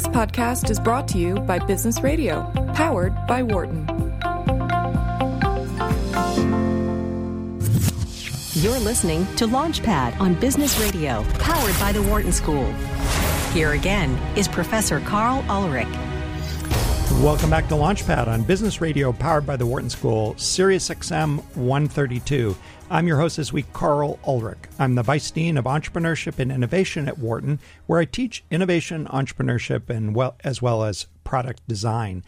This podcast is brought to you by Business Radio, powered by Wharton. You're listening to Launchpad on Business Radio, powered by the Wharton School. Here again is Professor Karl Ulrich. Welcome back to Launchpad on Business Radio, powered by the Wharton School, Sirius XM 132. I'm your host this week, Karl Ulrich. I'm the Vice Dean of Entrepreneurship and Innovation at Wharton, where I teach innovation, entrepreneurship, and well, as well as product design.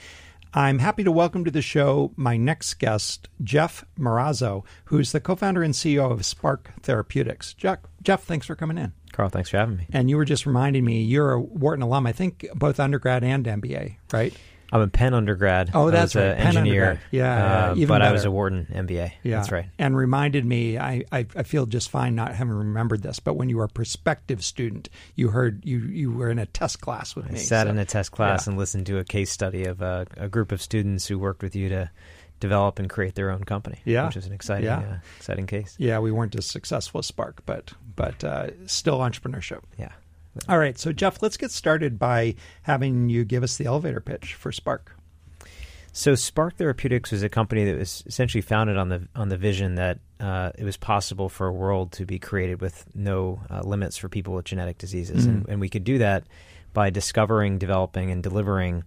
I'm happy to welcome to the show my next guest, Jeff Marrazzo, who's the co-founder and CEO of Spark Therapeutics. Jeff, Jeff, thanks for coming in. Karl, thanks for having me. And you were just reminding me, you're a Wharton alum, I think both undergrad and MBA, right? I'm a Penn undergrad. Oh, that's right. Penn an engineer. Yeah, uh, even but I was a Wharton MBA. Yeah, That's right. And reminded me, I, I I feel just fine not having remembered this, but when you were a prospective student, you heard you you were in a test class with I me. sat so- in a test class yeah. and listened to a case study of a, a group of students who worked with you to develop and create their own company. Yeah. which was an exciting, Yeah. uh, exciting case. Yeah, we weren't as successful as Spark, but but uh, still entrepreneurship. Yeah. All right, so Jeff, let's get started by having you give us the elevator pitch for Spark. So Spark Therapeutics was a company that was essentially founded on the on the vision that uh, it was possible for a world to be created with no uh, limits for people with genetic diseases, and, and we could do that by discovering, developing, and delivering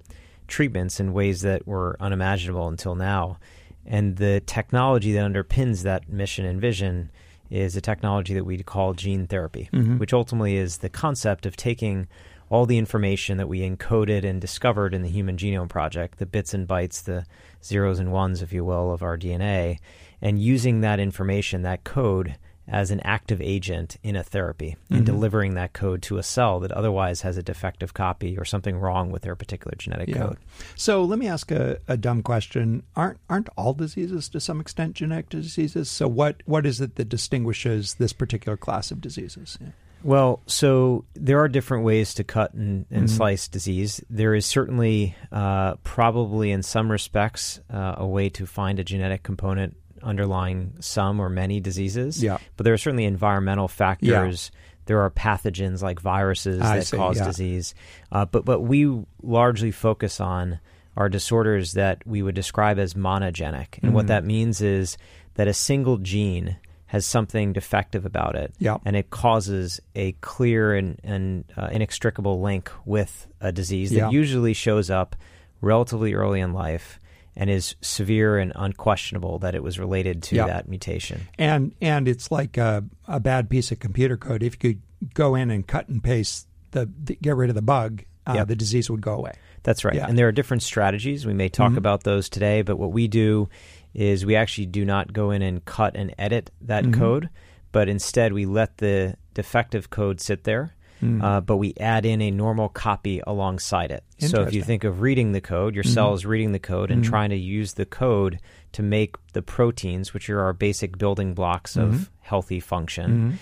treatments in ways that were unimaginable until now. And the technology that underpins that mission and vision is a technology that we call gene therapy, mm-hmm. which ultimately is the concept of taking all the information that we encoded and discovered in the Human Genome Project, the bits and bytes, the zeros and ones, if you will, of our DNA, and using that information, that code, as an active agent in a therapy and delivering that code to a cell that otherwise has a defective copy or something wrong with their particular genetic code. So let me ask a, a dumb question: aren't aren't all diseases to some extent genetic diseases? So what what is it that distinguishes this particular class of diseases? Yeah. Well, so there are different ways to cut and, and slice disease. There is certainly, uh, probably in some respects, uh, a way to find a genetic component underlying some or many diseases. Yeah. But there are certainly environmental factors. There are pathogens like viruses I that see, cause yeah. disease. Uh, but but we largely focus on are disorders that we would describe as monogenic, and Mm. what that means is that a single gene has something defective about it, Yeah. and it causes a clear and, and uh, inextricable link with a disease that Yeah. usually shows up relatively early in life and is severe and unquestionable that it was related to Yeah. that mutation. And and it's like a, a bad piece of computer code. If you could go in and cut and paste the, the get rid of the bug, uh, Yep. the disease would go away. That's right. Yeah. Mm-hmm. And there are different strategies. We may talk about those today, but what we do is we actually do not go in and cut and edit that Mm-hmm. code, but instead we let the defective code sit there. Mm. Uh, but we add in a normal copy alongside it. So if you think of reading the code, your cell is reading the code and trying to use the code to make the proteins, which are our basic building blocks of healthy function.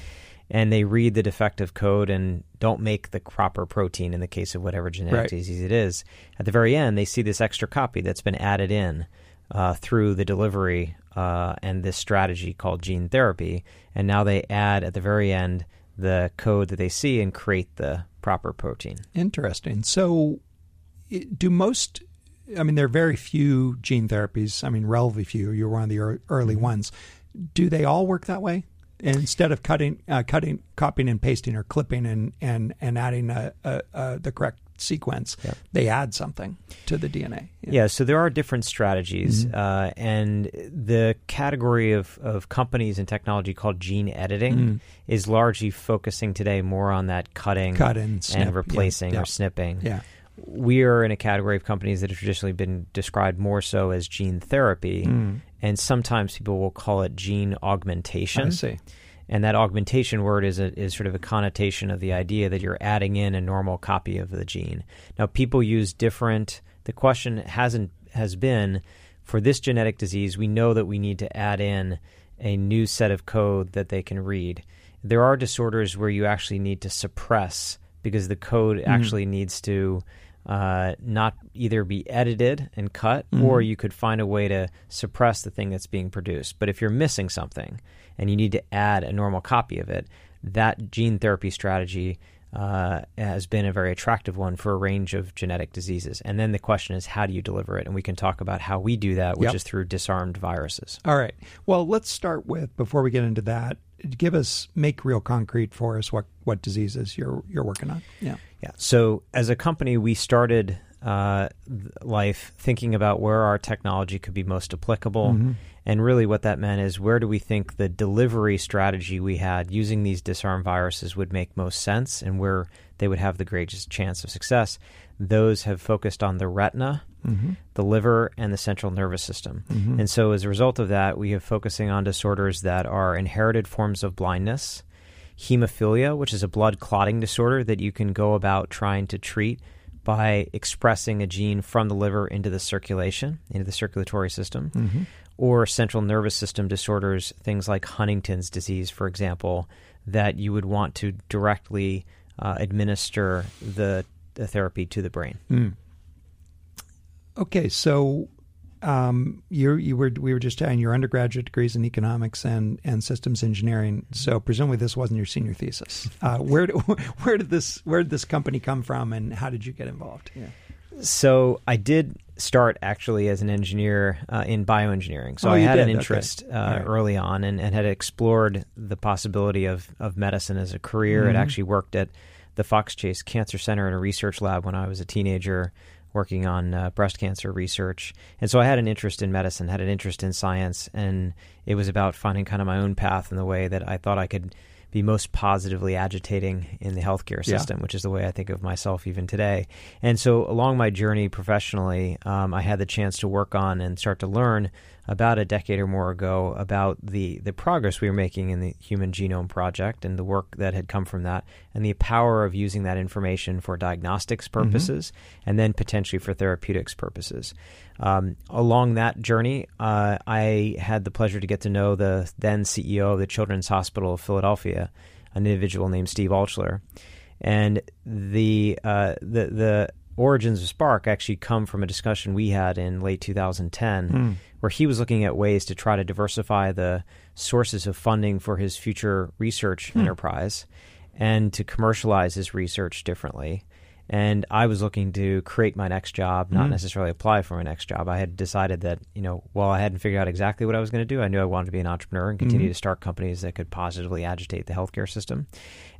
And they read the defective code and don't make the proper protein in the case of whatever genetic Right. disease it is. At the very end, they see this extra copy that's been added in uh, through the delivery uh, and this strategy called gene therapy. And now they add at the very end the code that they see and create the proper protein. Interesting. So, do most? I mean, there are very few gene therapies. I mean, relatively few. You're one of the early Mm-hmm. ones. Do they all work that way? Instead of cutting, uh, cutting, copying and pasting, or clipping and and and adding a, a, a, the correct sequence, they add something to the DNA. Yeah, so there are different strategies, mm-hmm. uh, and the category of, of companies and technology called gene editing mm. is largely focusing today more on that cutting, Cut and snip, yeah, replacing yeah. or snipping. Yeah. We are in a category of companies that have traditionally been described more so as gene therapy, mm. and sometimes people will call it gene augmentation. I see. And that augmentation word is a, is sort of a connotation of the idea that you're adding in a normal copy of the gene. Now, people use different. The question hasn't has been for this genetic disease. We know that we need to add in a new set of code that they can read. There are disorders where you actually need to suppress because the code actually needs to uh, not either be edited and cut, or you could find a way to suppress the thing that's being produced. But if you're missing something and you need to add a normal copy of it, that gene therapy strategy uh, has been a very attractive one for a range of genetic diseases. And then the question is, how do you deliver it? And we can talk about how we do that, which Yep. is through disarmed viruses. All right. Well, let's start with before we get into that. Give us make real concrete for us what what diseases you're you're working on. Yeah. Yeah. So as a company, we started uh, life thinking about where our technology could be most applicable. Mm-hmm. And really, what that meant is where do we think the delivery strategy we had using these disarm viruses would make most sense and where they would have the greatest chance of success. Those have focused on the retina, mm-hmm. the liver, and the central nervous system. Mm-hmm. And so, as a result of that, we have focusing on disorders that are inherited forms of blindness hemophilia, which is a blood clotting disorder that you can go about trying to treat by expressing a gene from the liver into the circulation, into the circulatory system, or central nervous system disorders, things like Huntington's disease, for example, that you would want to directly uh, administer the, the therapy to the brain. Okay. So um, you you were we were just saying your undergraduate degrees in economics and and systems engineering. So presumably this wasn't your senior thesis. Uh, where do, where did this where did this company come from, and how did you get involved? Yeah. So I did start actually as an engineer uh, in bioengineering. So Oh, I had did? an Okay. interest uh, All right. early on and, and had explored the possibility of, of medicine as a career. Mm-hmm. I'd actually worked at the Fox Chase Cancer Center in a research lab when I was a teenager working on uh, breast cancer research. And so I had an interest in medicine, had an interest in science, and it was about finding kind of my own path in the way that I thought I could be most positively agitating in the healthcare Yeah. system, which is the way I think of myself even today. And so, along my journey professionally, um, I had the chance to work on and start to learn about a decade or more ago about the, the progress we were making in the Human Genome Project and the work that had come from that, and the power of using that information for diagnostics purposes and then potentially for therapeutics purposes. Um, along that journey, uh, I had the pleasure to get to know the then CEO of the Children's Hospital of Philadelphia, an individual named Steve Altschuler. And the uh, the the origins of Spark actually come from a discussion we had in late 2010, hmm. where he was looking at ways to try to diversify the sources of funding for his future research hmm. enterprise and to commercialize his research differently. And I was looking to create my next job, not hmm. necessarily apply for my next job. I had decided that, you know, while I hadn't figured out exactly what I was going to do, I knew I wanted to be an entrepreneur and continue to start companies that could positively agitate the healthcare system.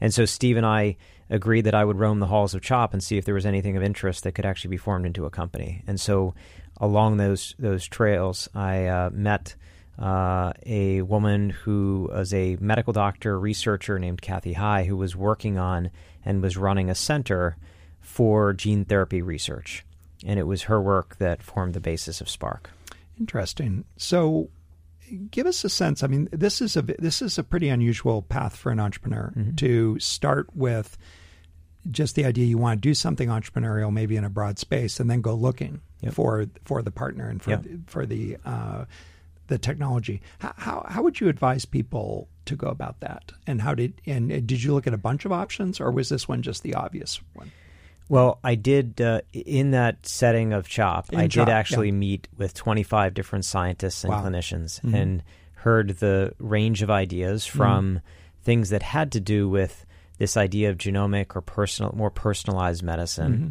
And so Steve and I agreed that I would roam the halls of CHOP and see if there was anything of interest that could actually be formed into a company. And so along those those trails, I uh, met uh, a woman who was a medical doctor researcher named Kathy High, who was working on and was running a center for gene therapy research. And it was her work that formed the basis of Spark. Interesting. So, give us a sense. I mean, this is a this is a pretty unusual path for an entrepreneur to start with just the idea you want to do something entrepreneurial, maybe in a broad space, and then go looking Yep. for for the partner and for Yep. the, for the uh, the technology. How, how how would you advise people to go about that? And how did and did you look at a bunch of options, or was this one just the obvious one? Well, I did uh, in that setting of CHOP. In I CHOP, did actually yeah. meet with 25 different scientists and Wow. clinicians, Mhm. and heard the range of ideas Mm-hmm. from things that had to do with this idea of genomic or personal, more personalized medicine, Mm-hmm.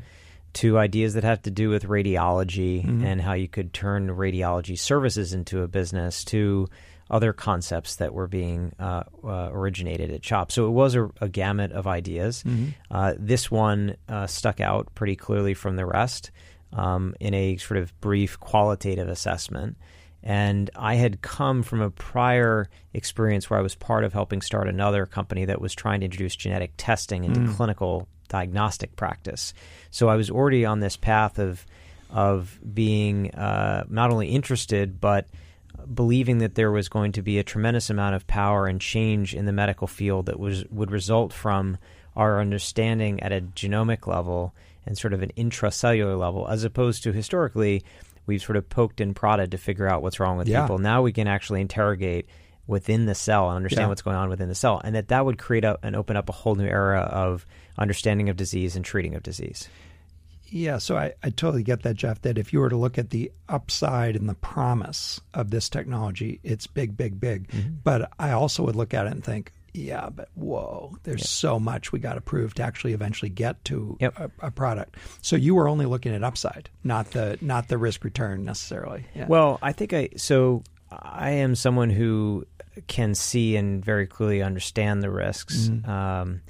to ideas that have to do with radiology Mhm. and how you could turn radiology services into a business, to other concepts that were being uh, uh, originated at CHOP. So it was a, a gamut of ideas. Uh, this one uh, stuck out pretty clearly from the rest um, in a sort of brief qualitative assessment. And I had come from a prior experience where I was part of helping start another company that was trying to introduce genetic testing into clinical diagnostic practice. So I was already on this path of of being uh, not only interested but believing that there was going to be a tremendous amount of power and change in the medical field that was would result from our understanding at a genomic level and sort of an intracellular level, as opposed to historically we've sort of poked and prodded to figure out what's wrong with Yeah. people. Now we can actually interrogate within the cell and understand Yeah. what's going on within the cell, and that that would create a, and open up a whole new era of understanding of disease and treating of disease. Yeah, so I, I totally get that, Jeff. That if you were to look at the upside and the promise of this technology, it's big, big, big. But I also would look at it and think, yeah, but whoa, there's so much we got to prove to actually eventually get to Yep. a, a product. So you were only looking at upside, not the not the risk return necessarily. Yeah. Well, I think I so I am someone who can see and very clearly understand the risks. Um,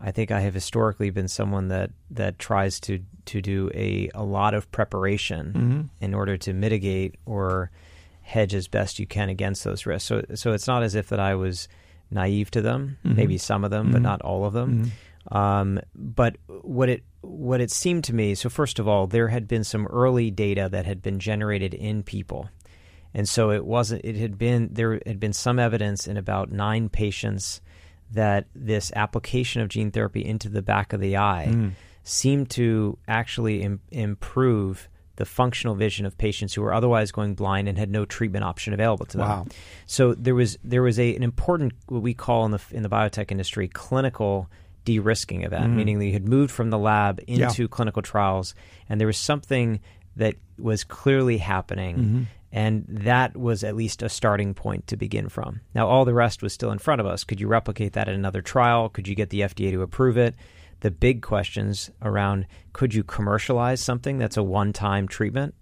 I think I have historically been someone that that tries to to do a a lot of preparation mm-hmm. in order to mitigate or hedge as best you can against those risks. So so it's not as if that I was naive to them. Mm-hmm. Maybe some of them, but mm-hmm. not all of them. Um, but what it what it seemed to me, so first of all, there had been some early data that had been generated in people, and so it wasn't. It had been there had been some evidence in about nine patients that this application of gene therapy into the back of the eye mm. Seemed to actually Im- improve the functional vision of patients who were otherwise going blind and had no treatment option available to them. Wow. So there was there was a, an important what we call in the in the biotech industry clinical de-risking event, mm-hmm. meaning that you had moved from the lab into clinical trials, and there was something that was clearly happening. Mm-hmm. And that was at least a starting point to begin from. Now, all the rest was still in front of us. Could you replicate that in another trial? Could you get the FDA to approve it? The big questions around could you commercialize something that's a one time treatment?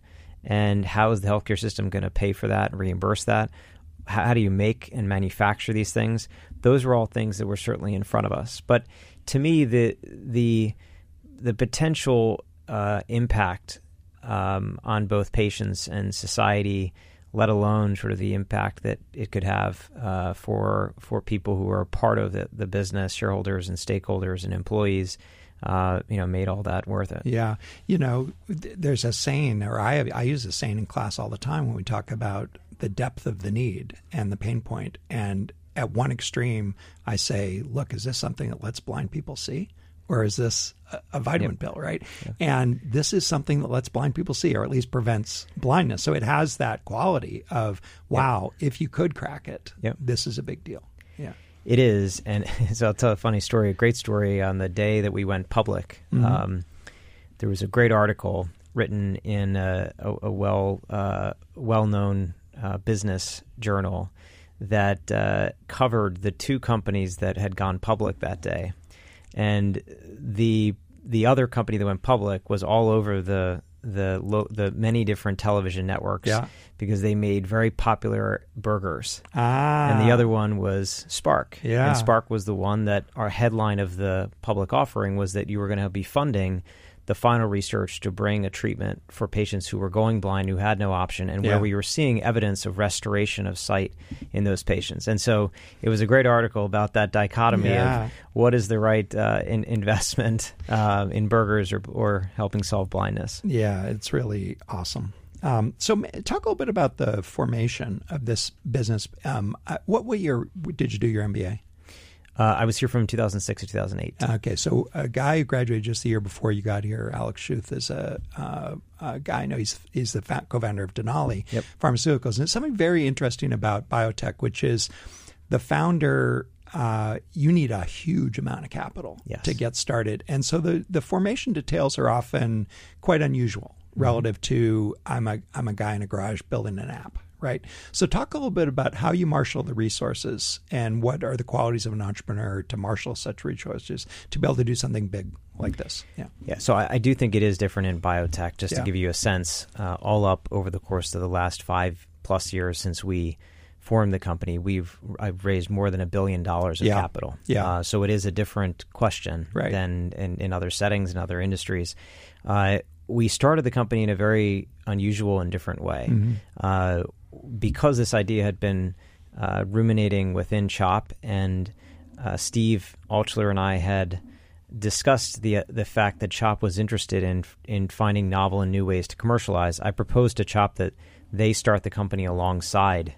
And how is the healthcare system going to pay for that and reimburse that? How, how do you make and manufacture these things? Those were all things that were certainly in front of us. But to me, the the the potential uh, impact um, on both patients and society, let alone sort of the impact that it could have uh, for for people who are part of the, the business, shareholders and stakeholders and employees, uh, you know, made all that worth it. Yeah, you know, th- there's a saying, or I I use a saying in class all the time when we talk about the depth of the need and the pain point. And at one extreme, I say, look, is this something that lets blind people see? Or is this a, vitamin pill, right? And this is something that lets blind people see, or at least prevents blindness. So it has that quality of, wow, if you could crack it, Yep. this is a big deal. Yeah. It is, and so I'll tell a funny story, a great story. On the day that we went public, um, there was a great article written in a, a, a well uh, well known uh, business journal that uh, covered the two companies that had gone public that day, and the the other company that went public was all over the the lo- the many different television networks Yeah. because they made very popular burgers. Ah. And the other one was Spark. Yeah. And Spark was the one that our headline of the public offering was that you were going to be funding the final research to bring a treatment for patients who were going blind who had no option and Yeah. where we were seeing evidence of restoration of sight in those patients. And so it was a great article about that dichotomy Yeah. of what is the right uh, in, investment uh, in burgers or, or helping solve blindness. Yeah, it's really awesome. Um, so, talk a little bit about the formation of this business. Um, uh, what what year did you do your MBA? Uh, I was here from 2006 to 2008. Okay, so a guy who graduated just the year before you got here, Alex Schuth, is a, uh, a guy. I know he's he's the co-founder of Denali Yep. Pharmaceuticals, and it's something very interesting about biotech, which is the founder. Uh, you need a huge amount of capital Yes. to get started, and so the the formation details are often quite unusual relative to I'm a I'm a guy in a garage building an app, right? So talk a little bit about how you marshal the resources and what are the qualities of an entrepreneur to marshal such resources to be able to do something big like this. Yeah. Yeah, so I, I do think it is different in biotech. Just Yeah. to give you a sense, uh, all up over the course of the last five plus years since we formed the company, we've I've raised more than a billion dollars of Yeah. capital. Yeah. Uh, so it is a different question Right. than in, in other settings and other industries. Uh, we started the company in a very unusual and different way. Mm-hmm. Uh, because this idea had been uh, ruminating within CHOP, and uh, Steve Altschuler and I had discussed the the fact that CHOP was interested in in finding novel and new ways to commercialize. I proposed to CHOP that they start the company alongside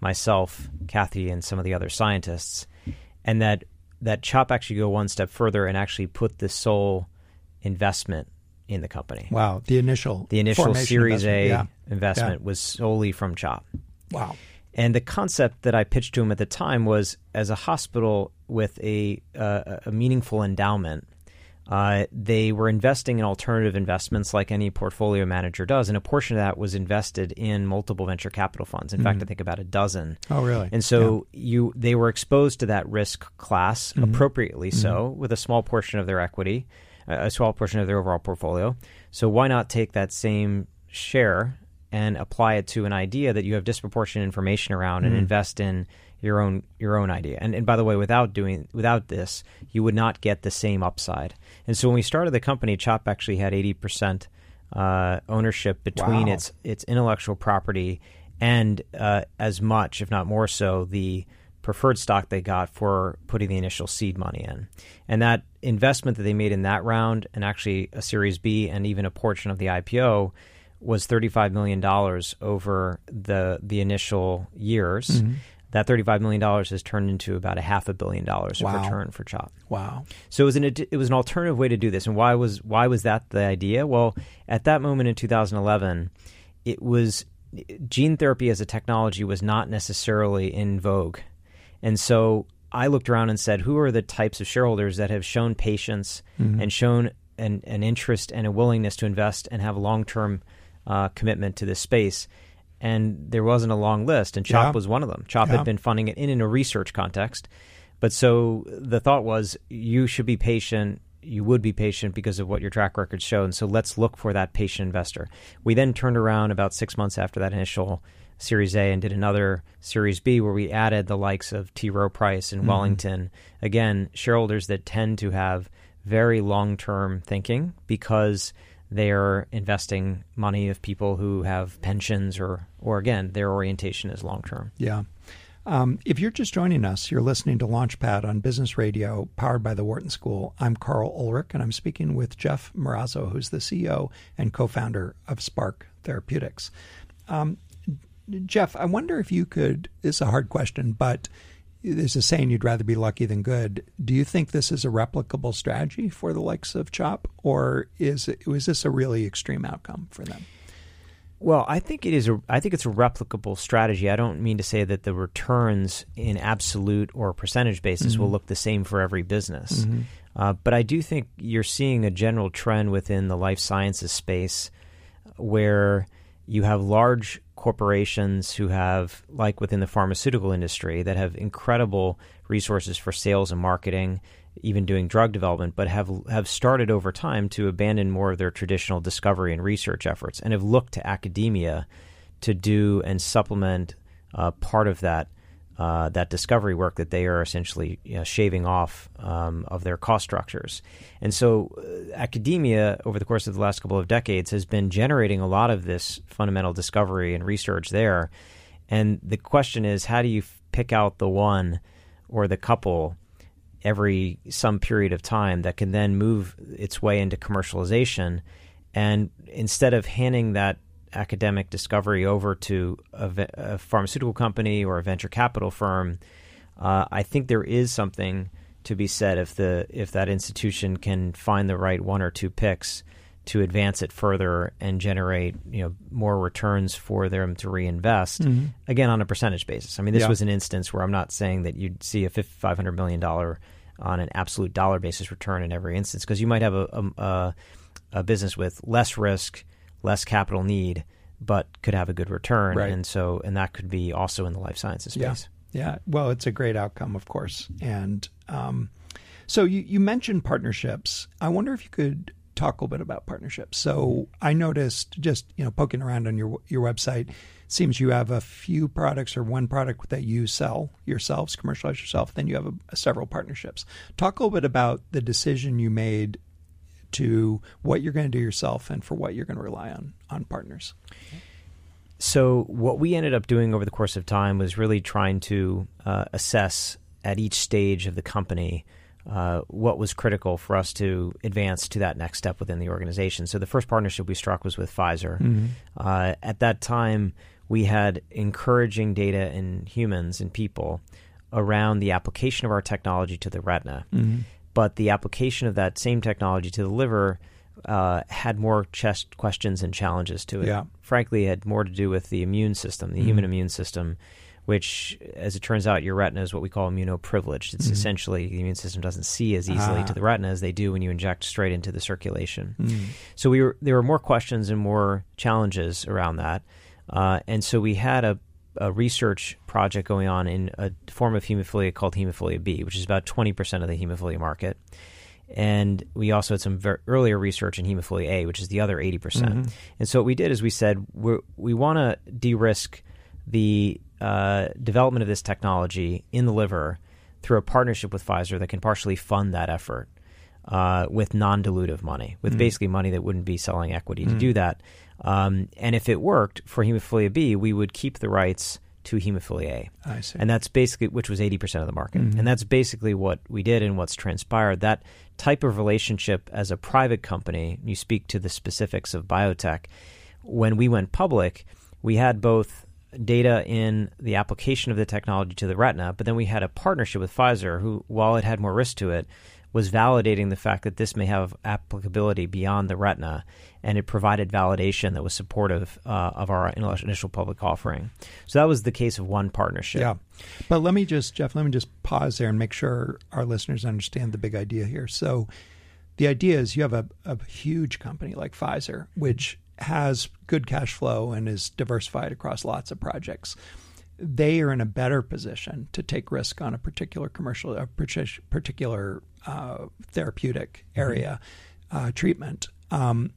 myself, Kathy, and some of the other scientists, and that that CHOP actually go one step further and actually put the sole investment in the company. Wow. The initial The initial Series A investment. Investment, Yeah. was solely from CHOP. Wow. And the concept that I pitched to him at the time was as a hospital with a uh, a meaningful endowment, uh, they were investing in alternative investments like any portfolio manager does, and a portion of that was invested in multiple venture capital funds. In mm-hmm. fact, I think about a dozen. Oh, really? And so yeah. you they were exposed to that risk class mm-hmm. appropriately so, mm-hmm. with a small portion of their equity, a small portion of their overall portfolio. So why not take that same share and apply it to an idea that you have disproportionate information around and mm-hmm. invest in your own your own idea. And, and by the way, without doing without this, you would not get the same upside. And so when we started the company, Chop actually had eighty percent uh, ownership between wow. its its intellectual property and uh, as much, if not more so, the preferred stock they got for putting the initial seed money in. And that investment that they made in that round, and actually a Series B and even a portion of the IPO, was $35 million over the the initial years. Mm-hmm that $35 million has turned into about a half a billion dollars wow. of return for Chop. Wow. So it was, an, it was an alternative way to do this. And why was, why was that the idea? Well, at that moment in 2011, it was gene therapy as a technology was not necessarily in vogue. And so I looked around and said, who are the types of shareholders that have shown patience mm-hmm. and shown an, an interest and a willingness to invest and have long term uh, commitment to this space? and there wasn't a long list, and CHOP yeah. was one of them. CHOP yeah. had been funding it in, in a research context, but so the thought was you should be patient. You would be patient because of what your track record showed. And so let's look for that patient investor. We then turned around about six months after that initial Series A and did another Series B where we added the likes of T. Rowe Price and mm-hmm. Wellington. Again, shareholders that tend to have very long term thinking because they're investing money of people who have pensions or, or again, their orientation is long term. Yeah. Um, if you're just joining us, you're listening to Launchpad on Business Radio, powered by the Wharton School. I'm Karl Ulrich, and I'm speaking with Jeff Marrazzo, who's the CEO and co-founder of Spark Therapeutics. Um, Jeff, I wonder if you could. It's a hard question, but there's a saying you'd rather be lucky than good. Do you think this is a replicable strategy for the likes of Chop, or is it, was this a really extreme outcome for them? Well, I think it is. A, I think it's a replicable strategy. I don't mean to say that the returns in absolute or percentage basis mm-hmm. will look the same for every business, mm-hmm. uh, but I do think you're seeing a general trend within the life sciences space where you have large corporations who have, like within the pharmaceutical industry, that have incredible resources for sales and marketing, even doing drug development, but have have started over time to abandon more of their traditional discovery and research efforts, and have looked to academia to do and supplement uh, part of that uh, that discovery work that they are essentially you know, shaving off um, of their cost structures. And so, uh, academia, over the course of the last couple of decades, has been generating a lot of this fundamental discovery and research there. And the question is, how do you f- pick out the one or the couple every some period of time that can then move its way into commercialization? And instead of handing that academic discovery over to a, a pharmaceutical company or a venture capital firm, uh, I think there is something to be said if the if that institution can find the right one or two picks to advance it further and generate you know more returns for them to reinvest mm-hmm. again on a percentage basis. I mean, this yeah. was an instance where I'm not saying that you'd see a five hundred million dollar on an absolute dollar basis return in every instance because you might have a, a, a business with less risk less capital need, but could have a good return. Right. And so, and that could be also in the life sciences space. Yeah. yeah. Well, it's a great outcome, of course. And um, so you, you mentioned partnerships. I wonder if you could talk a little bit about partnerships. So I noticed just you know poking around on your your website, seems you have a few products or one product that you sell yourselves, commercialize yourself. Then you have a, several partnerships. Talk a little bit about the decision you made to what you're going to do yourself and for what you're going to rely on on partners. So what we ended up doing over the course of time was really trying to uh, assess at each stage of the company uh, what was critical for us to advance to that next step within the organization. So the first partnership we struck was with Pfizer. Mm-hmm. Uh, at that time, we had encouraging data in humans and people around the application of our technology to the retina. Mm-hmm but the application of that same technology to the liver uh, had more chest questions and challenges to it. Yeah. Frankly, it had more to do with the immune system, the mm human immune system, which, as it turns out, your retina is what we call immunoprivileged. It's essentially the immune system doesn't see as easily Ah. to the retina as they do when you inject straight into the circulation. Mm. So we were there were more questions and more challenges around that, uh, and so we had a, a research project going on in a form of hemophilia called hemophilia B, which is about twenty percent of the hemophilia market. And we also had some ver- earlier research in hemophilia A, which is the other 80%. percent And so what we did is we said we're, we want to de risk the uh, development of this technology in the liver through a partnership with Pfizer that can partially fund that effort uh, with non dilutive money, with basically money that wouldn't be selling equity to do that. Um, and if it worked for hemophilia B, we would keep the rights to hemophilia A. I see. And that's basically, which was 80% of the market. And that's basically what we did and what's transpired. That type of relationship as a private company, you speak to the specifics of biotech. When we went public, we had both data in the application of the technology to the retina, but then we had a partnership with Pfizer, who, while it had more risk to it, was validating the fact that this may have applicability beyond the retina, and it provided validation that was supportive uh, of our initial public offering. So that was the case of one partnership. Yeah. But let me just, Jeff, let me just pause there and make sure our listeners understand the big idea here. So the idea is you have a, a huge company like Pfizer, which has good cash flow and is diversified across lots of projects. They are in a better position to take risk on a particular commercial, a particular uh, therapeutic area uh, treatment. Um,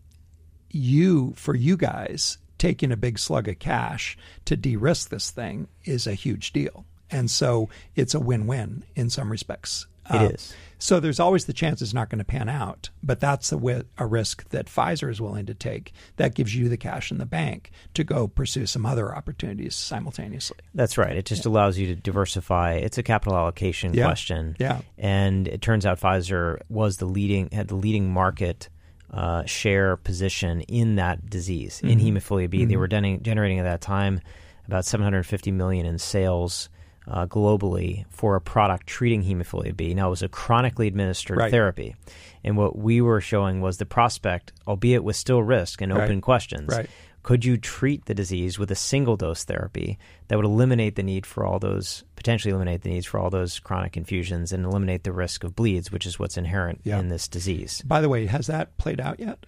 you for you guys taking a big slug of cash to de-risk this thing is a huge deal and so it's a win-win in some respects It Uh, is. so there's always the chance it's not going to pan out but that's a, wi- a risk that pfizer is willing to take that gives you the cash in the bank to go pursue some other opportunities simultaneously That's right. It just allows you to diversify. It's a capital allocation Yeah. question. Yeah. And it turns out Pfizer was the leading had the leading market uh, share position in that disease in Mm-hmm. hemophilia B. They were den- generating at that time about 750 million in sales. Uh, globally for a product treating hemophilia B. Now, it was a chronically administered Right. therapy. And what we were showing was the prospect, albeit with still risk and open Right. questions, Right. could you treat the disease with a single dose therapy that would eliminate the need for all those potentially eliminate the needs for all those chronic infusions and eliminate the risk of bleeds which is what's inherent Yeah. in this disease by the way has that played out yet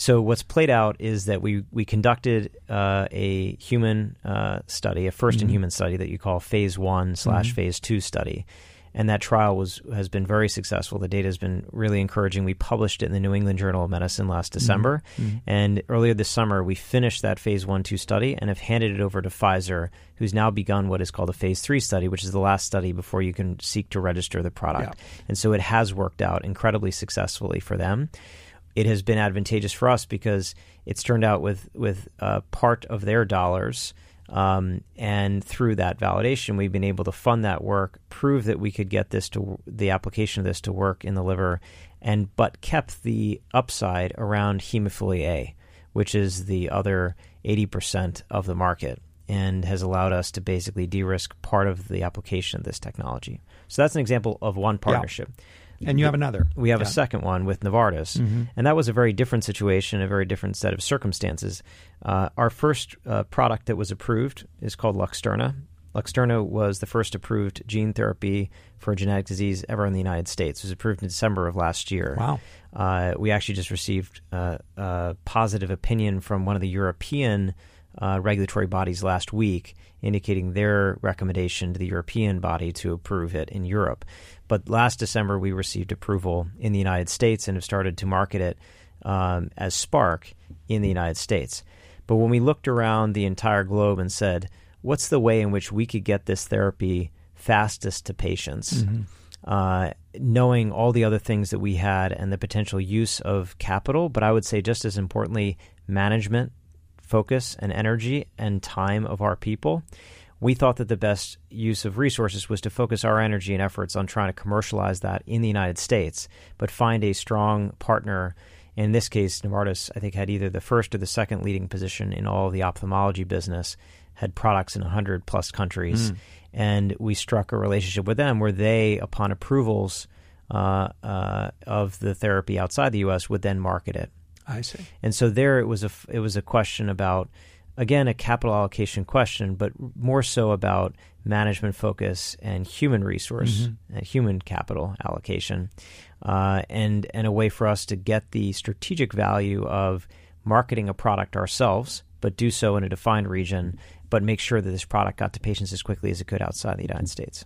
so what's played out is that we we conducted uh, a human uh, study a 1st in human study that you call phase one slash phase two study and that trial was has been very successful. The data has been really encouraging. We published it in the New England Journal of Medicine last December, and earlier this summer we finished that phase one two study and have handed it over to Pfizer, who's now begun what is called a phase three study, which is the last study before you can seek to register the product. And so it has worked out incredibly successfully for them. It has been advantageous for us because it's turned out with with uh, part of their dollars. Um, and through that validation, we've been able to fund that work, prove that we could get this to the application of this to work in the liver, and but kept the upside around hemophilia A, which is the other 80% of the market, and has allowed us to basically de-risk part of the application of this technology. So that's an example of one partnership. And you have another We have Yeah. Mm-hmm. a second one with Novartis, and that was a very different situation, a very different set of circumstances. Uh, our first uh, product that was approved is called Luxturna. Luxturna was the first approved gene therapy for a genetic disease ever in the United States. It was approved in December of last year. Wow. Uh, we actually just received uh, a positive opinion from one of the European uh, regulatory bodies last week, indicating their recommendation to the European body to approve it in Europe. But last December, we received approval in the United States and have started to market it um, as Spark in the United States. But when we looked around the entire globe and said, what's the way in which we could get this therapy fastest to patients? uh, knowing all the other things that we had and the potential use of capital, but I would say just as importantly, management, focus, and energy and time of our people. We thought that the best use of resources was to focus our energy and efforts on trying to commercialize that in the United States, but find a strong partner. In this case, Novartis, I think, had either the first or the second leading position in all the ophthalmology business, had products in 100 plus countries. And we struck a relationship with them where they, upon approvals uh, uh, of the therapy outside the U.S., would then market it. I see And so there, it was a it was a question about again, a capital allocation question, but more so about management focus and human resource mm-hmm. and human capital allocation, uh, and and a way for us to get the strategic value of marketing a product ourselves, but do so in a defined region, but make sure that this product got to patients as quickly as it could outside the United States.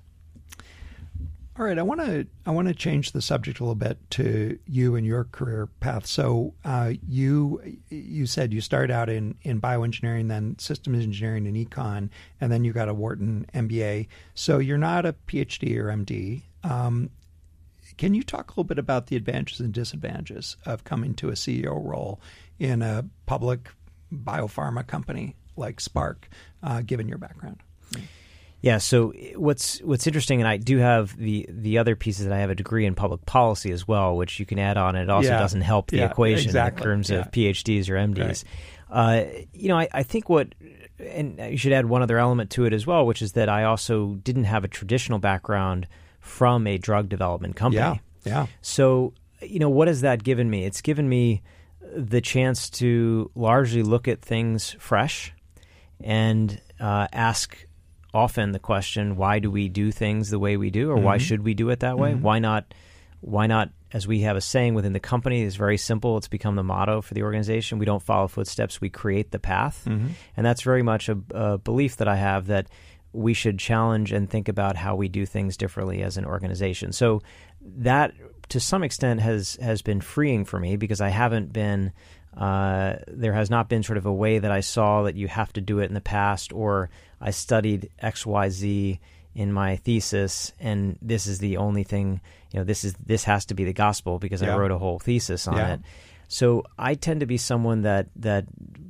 All right, I want to I want to change the subject a little bit to you and your career path. So uh, you you said you started out in in bioengineering, then systems engineering and econ, and then you got a Wharton MBA. So you're not a PhD or MD. Um, can you talk a little bit about the advantages and disadvantages of coming to a CEO role in a public biopharma company like Spark, uh, given your background? Yeah. So what's what's interesting, and I do have the the other pieces that I have a degree in public policy as well, which you can add on. It also yeah. doesn't help the yeah, equation exactly. in terms yeah. of PhDs or MDs. Right. Uh, you know, I, I think what and you should add one other element to it as well, which is that I also didn't have a traditional background from a drug development company. Yeah. Yeah. So, you know, what has that given me? It's given me the chance to largely look at things fresh and uh, ask often the question, why do we do things the way we do, or mm-hmm. why should we do it that way? Mm-hmm. Why not? Why not? As we have a saying within the company, is very simple. It's become the motto for the organization. We don't follow footsteps; we create the path, mm-hmm. and that's very much a, a belief that I have that we should challenge and think about how we do things differently as an organization. So that, to some extent, has has been freeing for me because I haven't been. Uh, there has not been sort of a way that I saw that you have to do it in the past, or I studied X, Y, Z in my thesis, and this is the only thing. You know, this is this has to be the gospel because yeah. I wrote a whole thesis on yeah. it. So I tend to be someone that that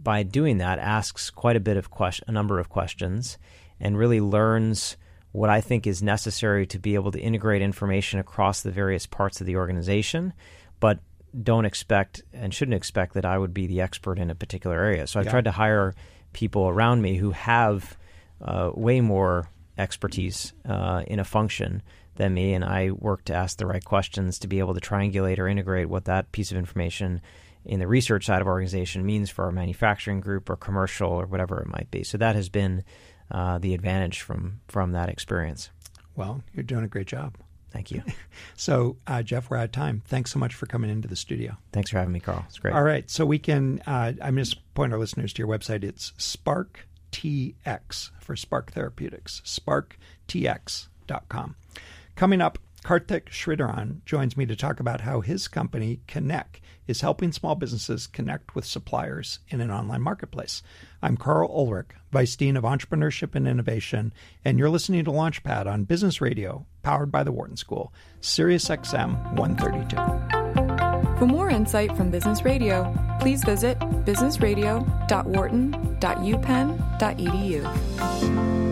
by doing that asks quite a bit of question, a number of questions, and really learns what I think is necessary to be able to integrate information across the various parts of the organization, but don't expect and shouldn't expect that I would be the expert in a particular area. So I've yeah. tried to hire people around me who have uh, way more expertise uh, in a function than me, and I work to ask the right questions to be able to triangulate or integrate what that piece of information in the research side of our organization means for our manufacturing group or commercial or whatever it might be. So that has been uh, the advantage from from that experience. Well, you're doing a great job. Thank you. so, uh, Jeff, we're out of time. Thanks so much for coming into the studio. Thanks for having me, Karl. It's great. All right. So we can. Uh, I'm just point our listeners to your website. It's Spark SparkTX for Spark Therapeutics, sparktx.com. Coming up, Karthik Sridharan joins me to talk about how his company, Kinnek, is helping small businesses connect with suppliers in an online marketplace. I'm Karl Ulrich, Vice Dean of Entrepreneurship and Innovation, and you're listening to Launchpad on Business Radio, powered by the Wharton School, Sirius XM 132. For more insight from Business Radio, please visit businessradio.wharton.upenn.edu.